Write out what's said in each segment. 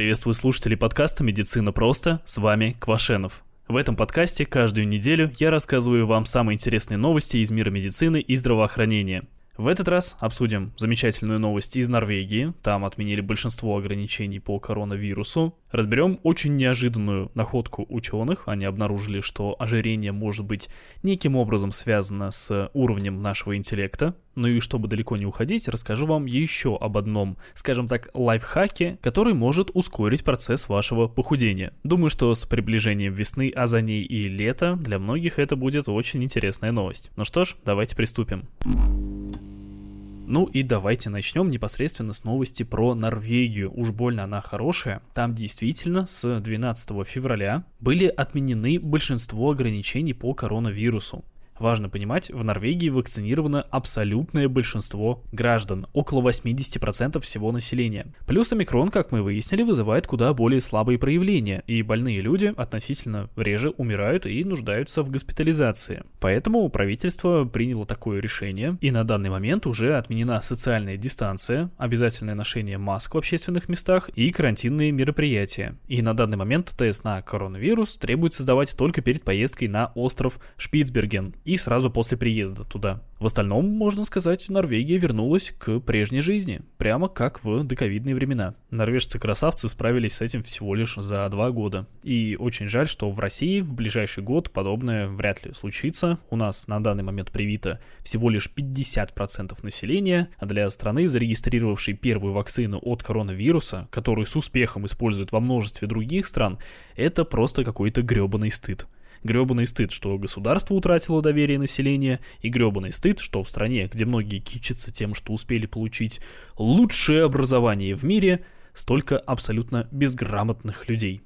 Приветствую слушателей подкаста «Медицина просто», с вами Квашенов. В этом подкасте каждую неделю я рассказываю вам самые интересные новости из мира медицины и здравоохранения. В этот раз обсудим замечательную новость из Норвегии. Там отменили большинство ограничений по коронавирусу. Разберем очень неожиданную находку ученых. Они обнаружили, что ожирение может быть неким образом связано с уровнем нашего интеллекта. Ну и чтобы далеко не уходить, расскажу вам еще об одном, скажем так, лайфхаке, который может ускорить процесс вашего похудения. Думаю, что с приближением весны, а за ней и лета, для многих это будет очень интересная новость. Ну что ж, давайте приступим. Ну и давайте начнем непосредственно с новости про Норвегию. Уж больно она хорошая. Там действительно с 12 февраля были отменены большинство ограничений по коронавирусу. Важно понимать, в Норвегии вакцинировано абсолютное большинство граждан, около 80% всего населения. Плюс омикрон, как мы выяснили, вызывает куда более слабые проявления, и больные люди относительно реже умирают и нуждаются в госпитализации. Поэтому правительство приняло такое решение, и на данный момент уже отменена социальная дистанция, обязательное ношение масок в общественных местах и карантинные мероприятия. И на данный момент тест на коронавирус требуется сдавать только перед поездкой на остров Шпицберген и сразу после приезда туда. В остальном, можно сказать, Норвегия вернулась к прежней жизни, прямо как в доковидные времена. Норвежцы-красавцы справились с этим всего лишь за два года. И очень жаль, что в России в ближайший год подобное вряд ли случится. У нас на данный момент привито всего лишь 50% населения, а для страны, зарегистрировавшей первую вакцину от коронавируса, которую с успехом используют во множестве других стран, это просто какой-то гребаный стыд. Гребаный стыд, что государство утратило доверие населения, и гребаный стыд, что в стране, где многие кичатся тем, что успели получить лучшее образование в мире, столько абсолютно безграмотных людей.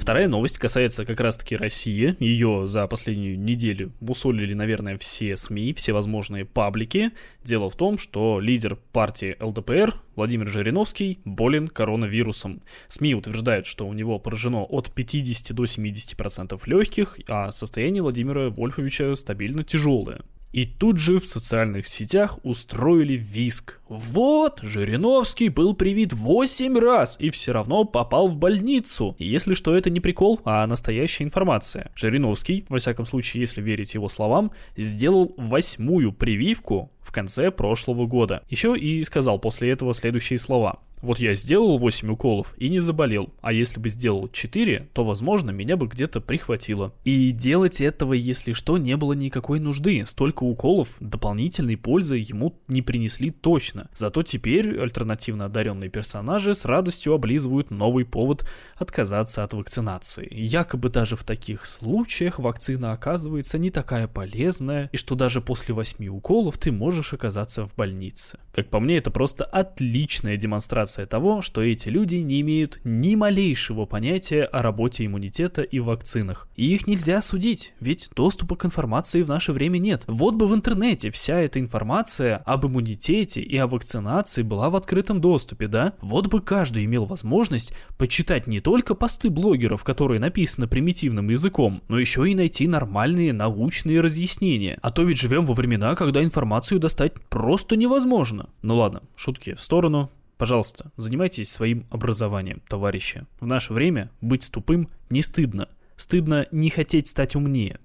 Вторая новость касается как раз-таки России. Ее за последнюю неделю мусолили, наверное, все СМИ, все возможные паблики. Дело в том, что лидер партии ЛДПР Владимир Жириновский болен коронавирусом. СМИ утверждают, что у него поражено от 50 до 70% легких, а состояние Владимира Вольфовича стабильно тяжелое. И тут же в социальных сетях устроили виск. Вот, Жириновский был привит 8 раз и все равно попал в больницу. И если что, это не прикол, а настоящая информация. Жириновский, во всяком случае, если верить его словам, сделал восьмую прививку в конце прошлого года. Еще и сказал после этого следующие слова. Вот я сделал 8 уколов и не заболел, а если бы сделал 4, то, возможно, меня бы где-то прихватило. И делать этого, если что, не было никакой нужды. Столько уколов дополнительной пользы ему не принесли точно. Зато теперь альтернативно одаренные персонажи с радостью облизывают новый повод отказаться от вакцинации. Якобы даже в таких случаях вакцина оказывается не такая полезная, и что даже после 8 уколов ты можешь оказаться в больнице. Как по мне, это просто отличная демонстрация того, что эти люди не имеют ни малейшего понятия о работе иммунитета и вакцинах. И их нельзя судить, ведь доступа к информации в наше время нет. Вот бы в интернете вся эта информация об иммунитете и о вакцинации была в открытом доступе, да? Вот бы каждый имел возможность почитать не только посты блогеров, которые написаны примитивным языком, но еще и найти нормальные научные разъяснения. А то ведь живем во времена, когда информацию достать просто невозможно. Ну ладно, шутки в сторону. Пожалуйста, занимайтесь своим образованием, товарищи. В наше время быть тупым не стыдно. Стыдно не хотеть стать умнее.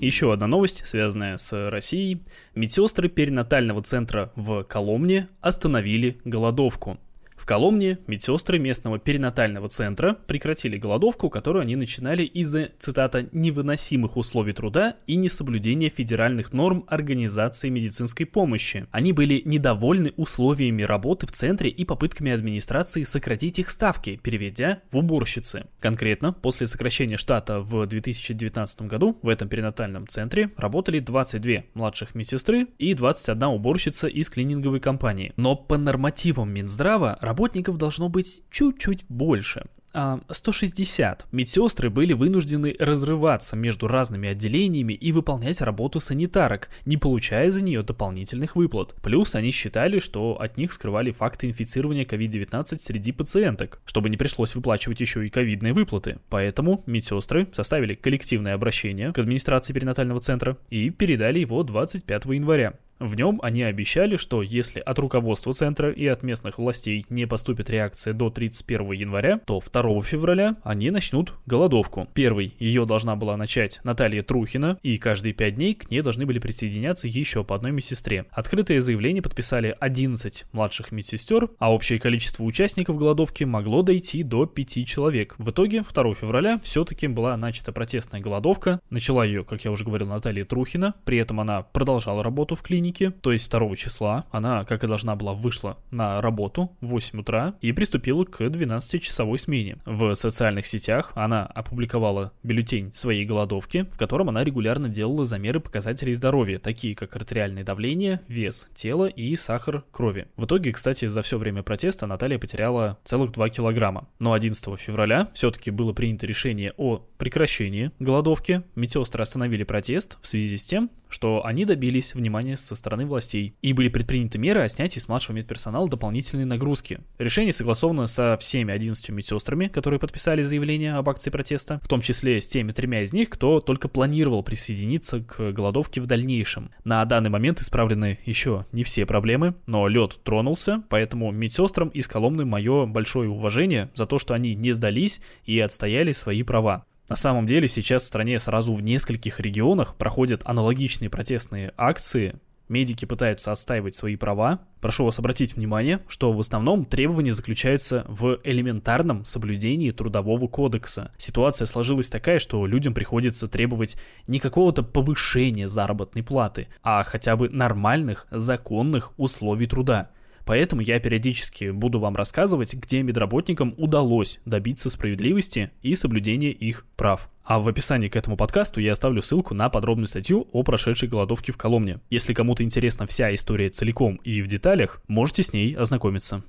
Еще одна новость, связанная с Россией. Медсестры перинатального центра в Коломне остановили голодовку. В Коломне медсестры местного перинатального центра прекратили голодовку, которую они начинали из-за, цитата, «невыносимых условий труда и несоблюдения федеральных норм организации медицинской помощи». Они были недовольны условиями работы в центре и попытками администрации сократить их ставки, переведя в уборщицы. Конкретно, после сокращения штата в 2019 году в этом перинатальном центре работали 22 младших медсестры и 21 уборщица из клининговой компании. Но по нормативам Минздрава работников должно быть чуть-чуть больше. 160. А, Медсестры были вынуждены разрываться между разными отделениями и выполнять работу санитарок, не получая за нее дополнительных выплат. Плюс они считали, что от них скрывали факты инфицирования COVID-19 среди пациенток, чтобы не пришлось выплачивать еще и ковидные выплаты. Поэтому медсестры составили коллективное обращение к администрации перинатального центра и передали его 25 января. В нем они обещали, что если от руководства центра и от местных властей не поступит реакция до 31 января, то 2 февраля они начнут голодовку. Первый ее должна была начать Наталья Трухина, и каждые 5 дней к ней должны были присоединяться еще по одной медсестре. Открытое заявление подписали 11 младших медсестер, а общее количество участников голодовки могло дойти до 5 человек. В итоге 2 февраля все-таки была начата протестная голодовка. Начала ее, как я уже говорил, Наталья Трухина, при этом она продолжала работу в клинике, то есть 2 числа она, как и должна была, вышла на работу в 8 утра и приступила к 12-часовой смене. В социальных сетях она опубликовала бюллетень своей голодовки, в котором она регулярно делала замеры показателей здоровья, такие как артериальное давление, вес тела и сахар крови. В итоге, кстати, за все время протеста Наталья потеряла целых 2 килограмма. Но 11 февраля все-таки было принято решение о прекращении голодовки. Медсестры остановили протест в связи с тем, что они добились внимания со стороны властей и были предприняты меры о снятии с младшего медперсонала дополнительной нагрузки. Решение согласовано со всеми 11 медсестрами, которые подписали заявление об акции протеста, в том числе с теми тремя из них, кто только планировал присоединиться к голодовке в дальнейшем. На данный момент исправлены еще не все проблемы, но лед тронулся, поэтому медсестрам из Коломны мое большое уважение за то, что они не сдались и отстояли свои права. На самом деле сейчас в стране сразу в нескольких регионах проходят аналогичные протестные акции, медики пытаются отстаивать свои права. Прошу вас обратить внимание, что в основном требования заключаются в элементарном соблюдении трудового кодекса. Ситуация сложилась такая, что людям приходится требовать не какого-то повышения заработной платы, а хотя бы нормальных законных условий труда. Поэтому я периодически буду вам рассказывать, где медработникам удалось добиться справедливости и соблюдения их прав. А в описании к этому подкасту я оставлю ссылку на подробную статью о прошедшей голодовке в Коломне. Если кому-то интересна вся история целиком и в деталях, можете с ней ознакомиться.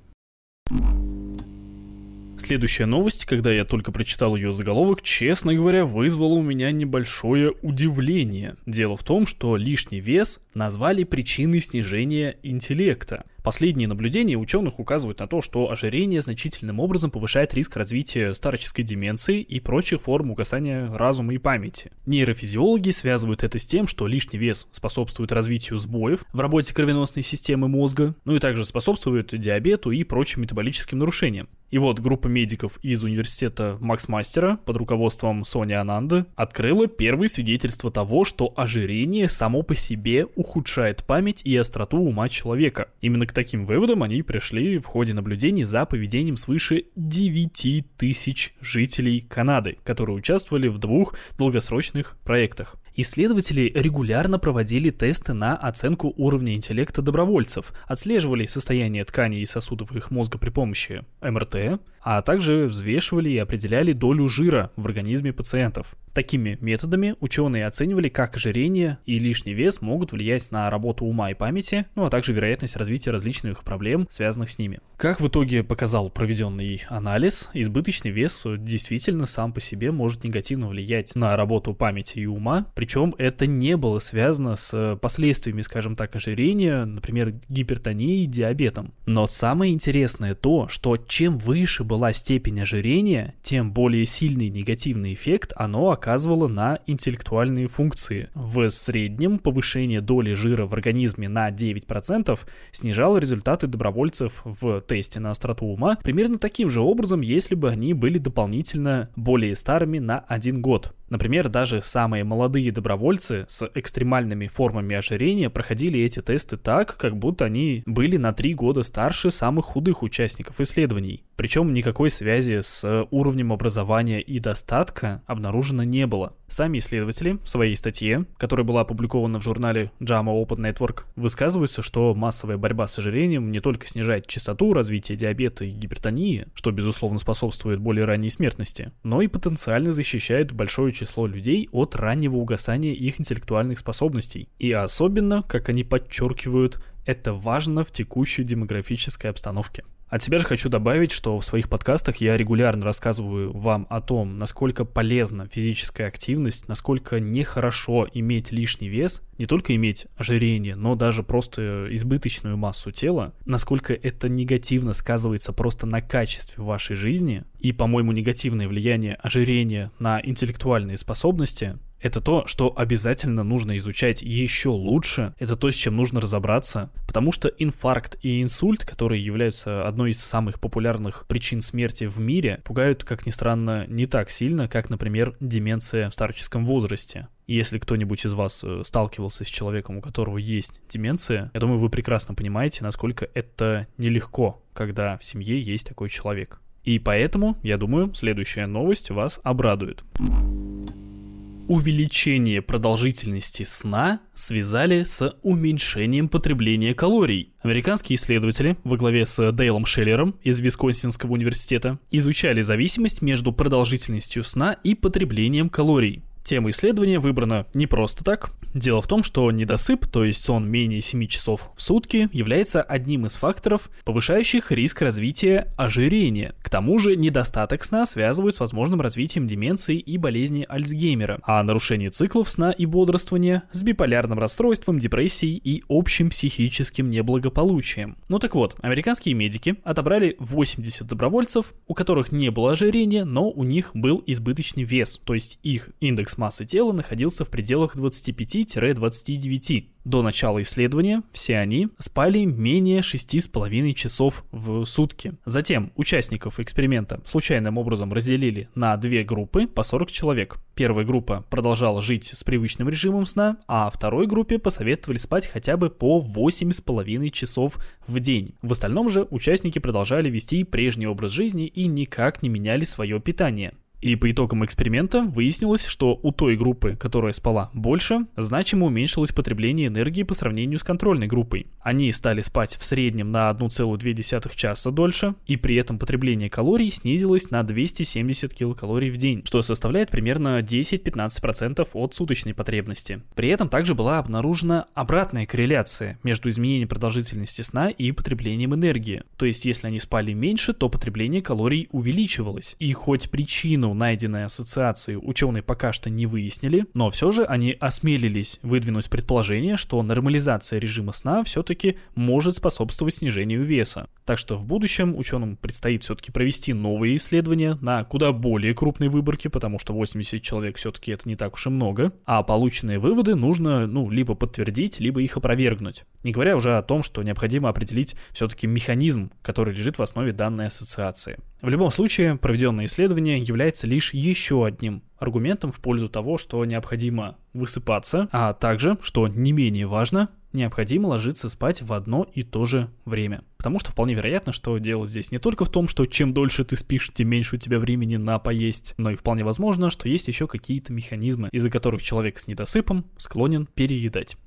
Следующая новость, когда я только прочитал ее заголовок, честно говоря, вызвала у меня небольшое удивление. Дело в том, что лишний вес назвали причиной снижения интеллекта. Последние наблюдения ученых указывают на то, что ожирение значительным образом повышает риск развития старческой деменции и прочих форм угасания разума и памяти. Нейрофизиологи связывают это с тем, что лишний вес способствует развитию сбоев в работе кровеносной системы мозга, ну и также способствует диабету и прочим метаболическим нарушениям. И вот группа медиков из университета Макс Мастера под руководством Сони Ананды открыла первые свидетельства того, что ожирение само по себе ухудшает память и остроту ума человека. Именно к таким выводам они пришли в ходе наблюдений за поведением свыше 9 тысяч жителей Канады, которые участвовали в двух долгосрочных проектах. Исследователи регулярно проводили тесты на оценку уровня интеллекта добровольцев, отслеживали состояние тканей и сосудов их мозга при помощи МРТ, а также взвешивали и определяли долю жира в организме пациентов. Такими методами ученые оценивали, как ожирение и лишний вес могут влиять на работу ума и памяти, ну а также вероятность развития различных проблем, связанных с ними. Как в итоге показал проведенный анализ, избыточный вес действительно сам по себе может негативно влиять на работу памяти и ума, причем это не было связано с последствиями, скажем так, ожирения, например, гипертонией диабетом. Но самое интересное то, что чем выше была степень ожирения, тем более сильный негативный эффект оно оказывала на интеллектуальные функции. В среднем повышение доли жира в организме на 9% снижало результаты добровольцев в тесте на остроту ума примерно таким же образом, если бы они были дополнительно более старыми на один год. Например, даже самые молодые добровольцы с экстремальными формами ожирения проходили эти тесты так, как будто они были на три года старше самых худых участников исследований. Причем никакой связи с уровнем образования и достатка обнаружено не было. Сами исследователи в своей статье, которая была опубликована в журнале JAMA Open Network, высказываются, что массовая борьба с ожирением не только снижает частоту развития диабета и гипертонии, что безусловно способствует более ранней смертности, но и потенциально защищает большое число людей от раннего угасания их интеллектуальных способностей. И особенно, как они подчеркивают, это важно в текущей демографической обстановке. От себя же хочу добавить, что в своих подкастах я регулярно рассказываю вам о том, насколько полезна физическая активность, насколько нехорошо иметь лишний вес, не только иметь ожирение, но даже просто избыточную массу тела, насколько это негативно сказывается просто на качестве вашей жизни, и, по-моему, негативное влияние ожирения на интеллектуальные способности Это то, что обязательно нужно изучать еще лучше, это то, с чем нужно разобраться, потому что инфаркт и инсульт, которые являются одной из самых популярных причин смерти в мире, пугают, как ни странно, не так сильно, как, например, деменция в старческом возрасте. Если кто-нибудь из вас э, сталкивался с человеком, у которого есть деменция, я думаю, вы прекрасно понимаете, насколько это нелегко, когда в семье есть такой человек. И поэтому, я думаю, следующая новость вас обрадует. Увеличение продолжительности сна связали с уменьшением потребления калорий. Американские исследователи во главе с Дейлом Шеллером из Висконсинского университета изучали зависимость между продолжительностью сна и потреблением калорий. Тема исследования выбрана не просто так. Дело в том, что недосып, то есть сон менее 7 часов в сутки, является одним из факторов, повышающих риск развития ожирения. К тому же недостаток сна связывают с возможным развитием деменции и болезни Альцгеймера, а нарушение циклов сна и бодрствования с биполярным расстройством, депрессией и общим психическим неблагополучием. Ну так вот, американские медики отобрали 80 добровольцев, у которых не было ожирения, но у них был избыточный вес, то есть их индекс массы тела находился в пределах 25-29. До начала исследования все они спали менее 6,5 часов в сутки. Затем участников эксперимента случайным образом разделили на две группы по 40 человек. Первая группа продолжала жить с привычным режимом сна, а второй группе посоветовали спать хотя бы по 8,5 часов в день. В остальном же участники продолжали вести прежний образ жизни и никак не меняли свое питание. И по итогам эксперимента выяснилось, что у той группы, которая спала больше, значимо уменьшилось потребление энергии по сравнению с контрольной группой. Они стали спать в среднем на 1,2 часа дольше, и при этом потребление калорий снизилось на 270 килокалорий в день, что составляет примерно 10-15% от суточной потребности. При этом также была обнаружена обратная корреляция между изменением продолжительности сна и потреблением энергии. То есть, если они спали меньше, то потребление калорий увеличивалось. И хоть причину найденной ассоциации ученые пока что не выяснили, но все же они осмелились выдвинуть предположение, что нормализация режима сна все-таки может способствовать снижению веса. Так что в будущем ученым предстоит все-таки провести новые исследования на куда более крупной выборке, потому что 80 человек все-таки это не так уж и много, а полученные выводы нужно, ну, либо подтвердить, либо их опровергнуть. Не говоря уже о том, что необходимо определить все-таки механизм, который лежит в основе данной ассоциации. В любом случае, проведенное исследование является лишь еще одним аргументом в пользу того, что необходимо высыпаться, а также, что не менее важно, необходимо ложиться спать в одно и то же время. Потому что вполне вероятно, что дело здесь не только в том, что чем дольше ты спишь, тем меньше у тебя времени на поесть, но и вполне возможно, что есть еще какие-то механизмы, из-за которых человек с недосыпом склонен переедать.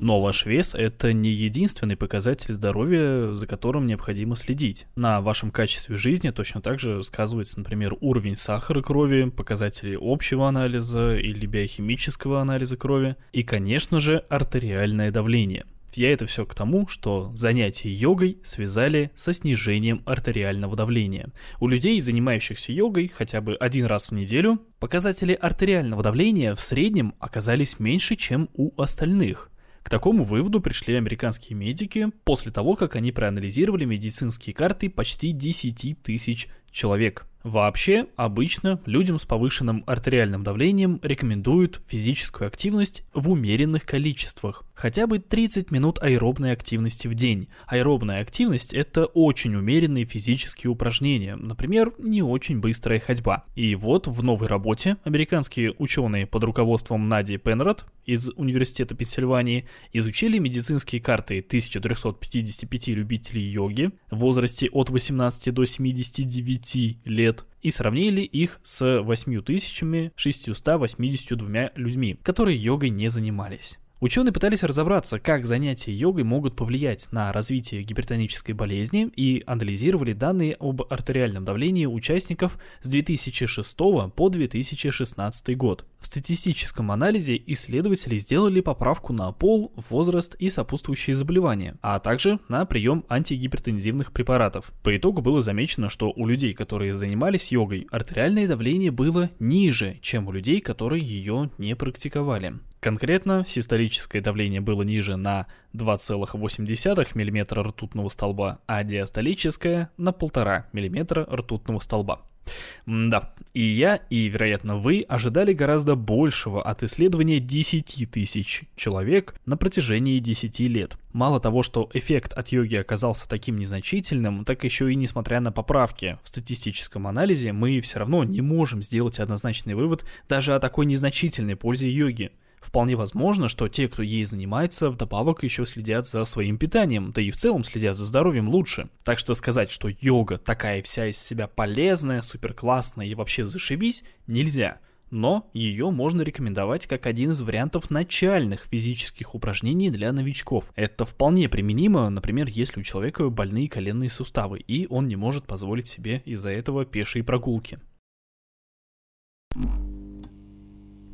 Но ваш вес – это не единственный показатель здоровья, за которым необходимо следить. На вашем качестве жизни точно так же сказывается, например, уровень сахара крови, показатели общего анализа или биохимического анализа крови и, конечно же, артериальное давление. Я это все к тому, что занятия йогой связали со снижением артериального давления. У людей, занимающихся йогой хотя бы один раз в неделю, показатели артериального давления в среднем оказались меньше, чем у остальных. К такому выводу пришли американские медики после того, как они проанализировали медицинские карты почти 10 тысяч человек. Вообще, обычно людям с повышенным артериальным давлением рекомендуют физическую активность в умеренных количествах. Хотя бы 30 минут аэробной активности в день. Аэробная активность – это очень умеренные физические упражнения, например, не очень быстрая ходьба. И вот в новой работе американские ученые под руководством Нади Пенрод из Университета Пенсильвании изучили медицинские карты 1355 любителей йоги в возрасте от 18 до 79 лет и сравнили их с 8682 людьми, которые йогой не занимались. Ученые пытались разобраться, как занятия йогой могут повлиять на развитие гипертонической болезни и анализировали данные об артериальном давлении участников с 2006 по 2016 год. В статистическом анализе исследователи сделали поправку на пол, возраст и сопутствующие заболевания, а также на прием антигипертензивных препаратов. По итогу было замечено, что у людей, которые занимались йогой, артериальное давление было ниже, чем у людей, которые ее не практиковали. Конкретно систолическое давление было ниже на 2,8 мм ртутного столба, а диастолическое на 1,5 мм ртутного столба. Да, и я, и, вероятно, вы ожидали гораздо большего от исследования 10 тысяч человек на протяжении 10 лет. Мало того, что эффект от йоги оказался таким незначительным, так еще и несмотря на поправки в статистическом анализе, мы все равно не можем сделать однозначный вывод даже о такой незначительной пользе йоги. Вполне возможно, что те, кто ей занимается, вдобавок еще следят за своим питанием, да и в целом следят за здоровьем лучше. Так что сказать, что йога такая вся из себя полезная, супер классная и вообще зашибись, нельзя. Но ее можно рекомендовать как один из вариантов начальных физических упражнений для новичков. Это вполне применимо, например, если у человека больные коленные суставы, и он не может позволить себе из-за этого пешие прогулки.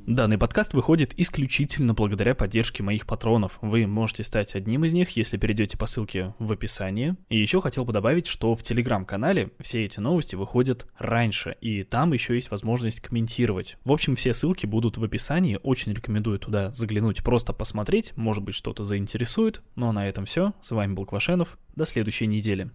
Данный подкаст выходит исключительно благодаря поддержке моих патронов. Вы можете стать одним из них, если перейдете по ссылке в описании. И еще хотел бы добавить, что в телеграм-канале все эти новости выходят раньше, и там еще есть возможность комментировать. В общем, все ссылки будут в описании, очень рекомендую туда заглянуть, просто посмотреть, может быть что-то заинтересует. Ну а на этом все, с вами был Квашенов, до следующей недели.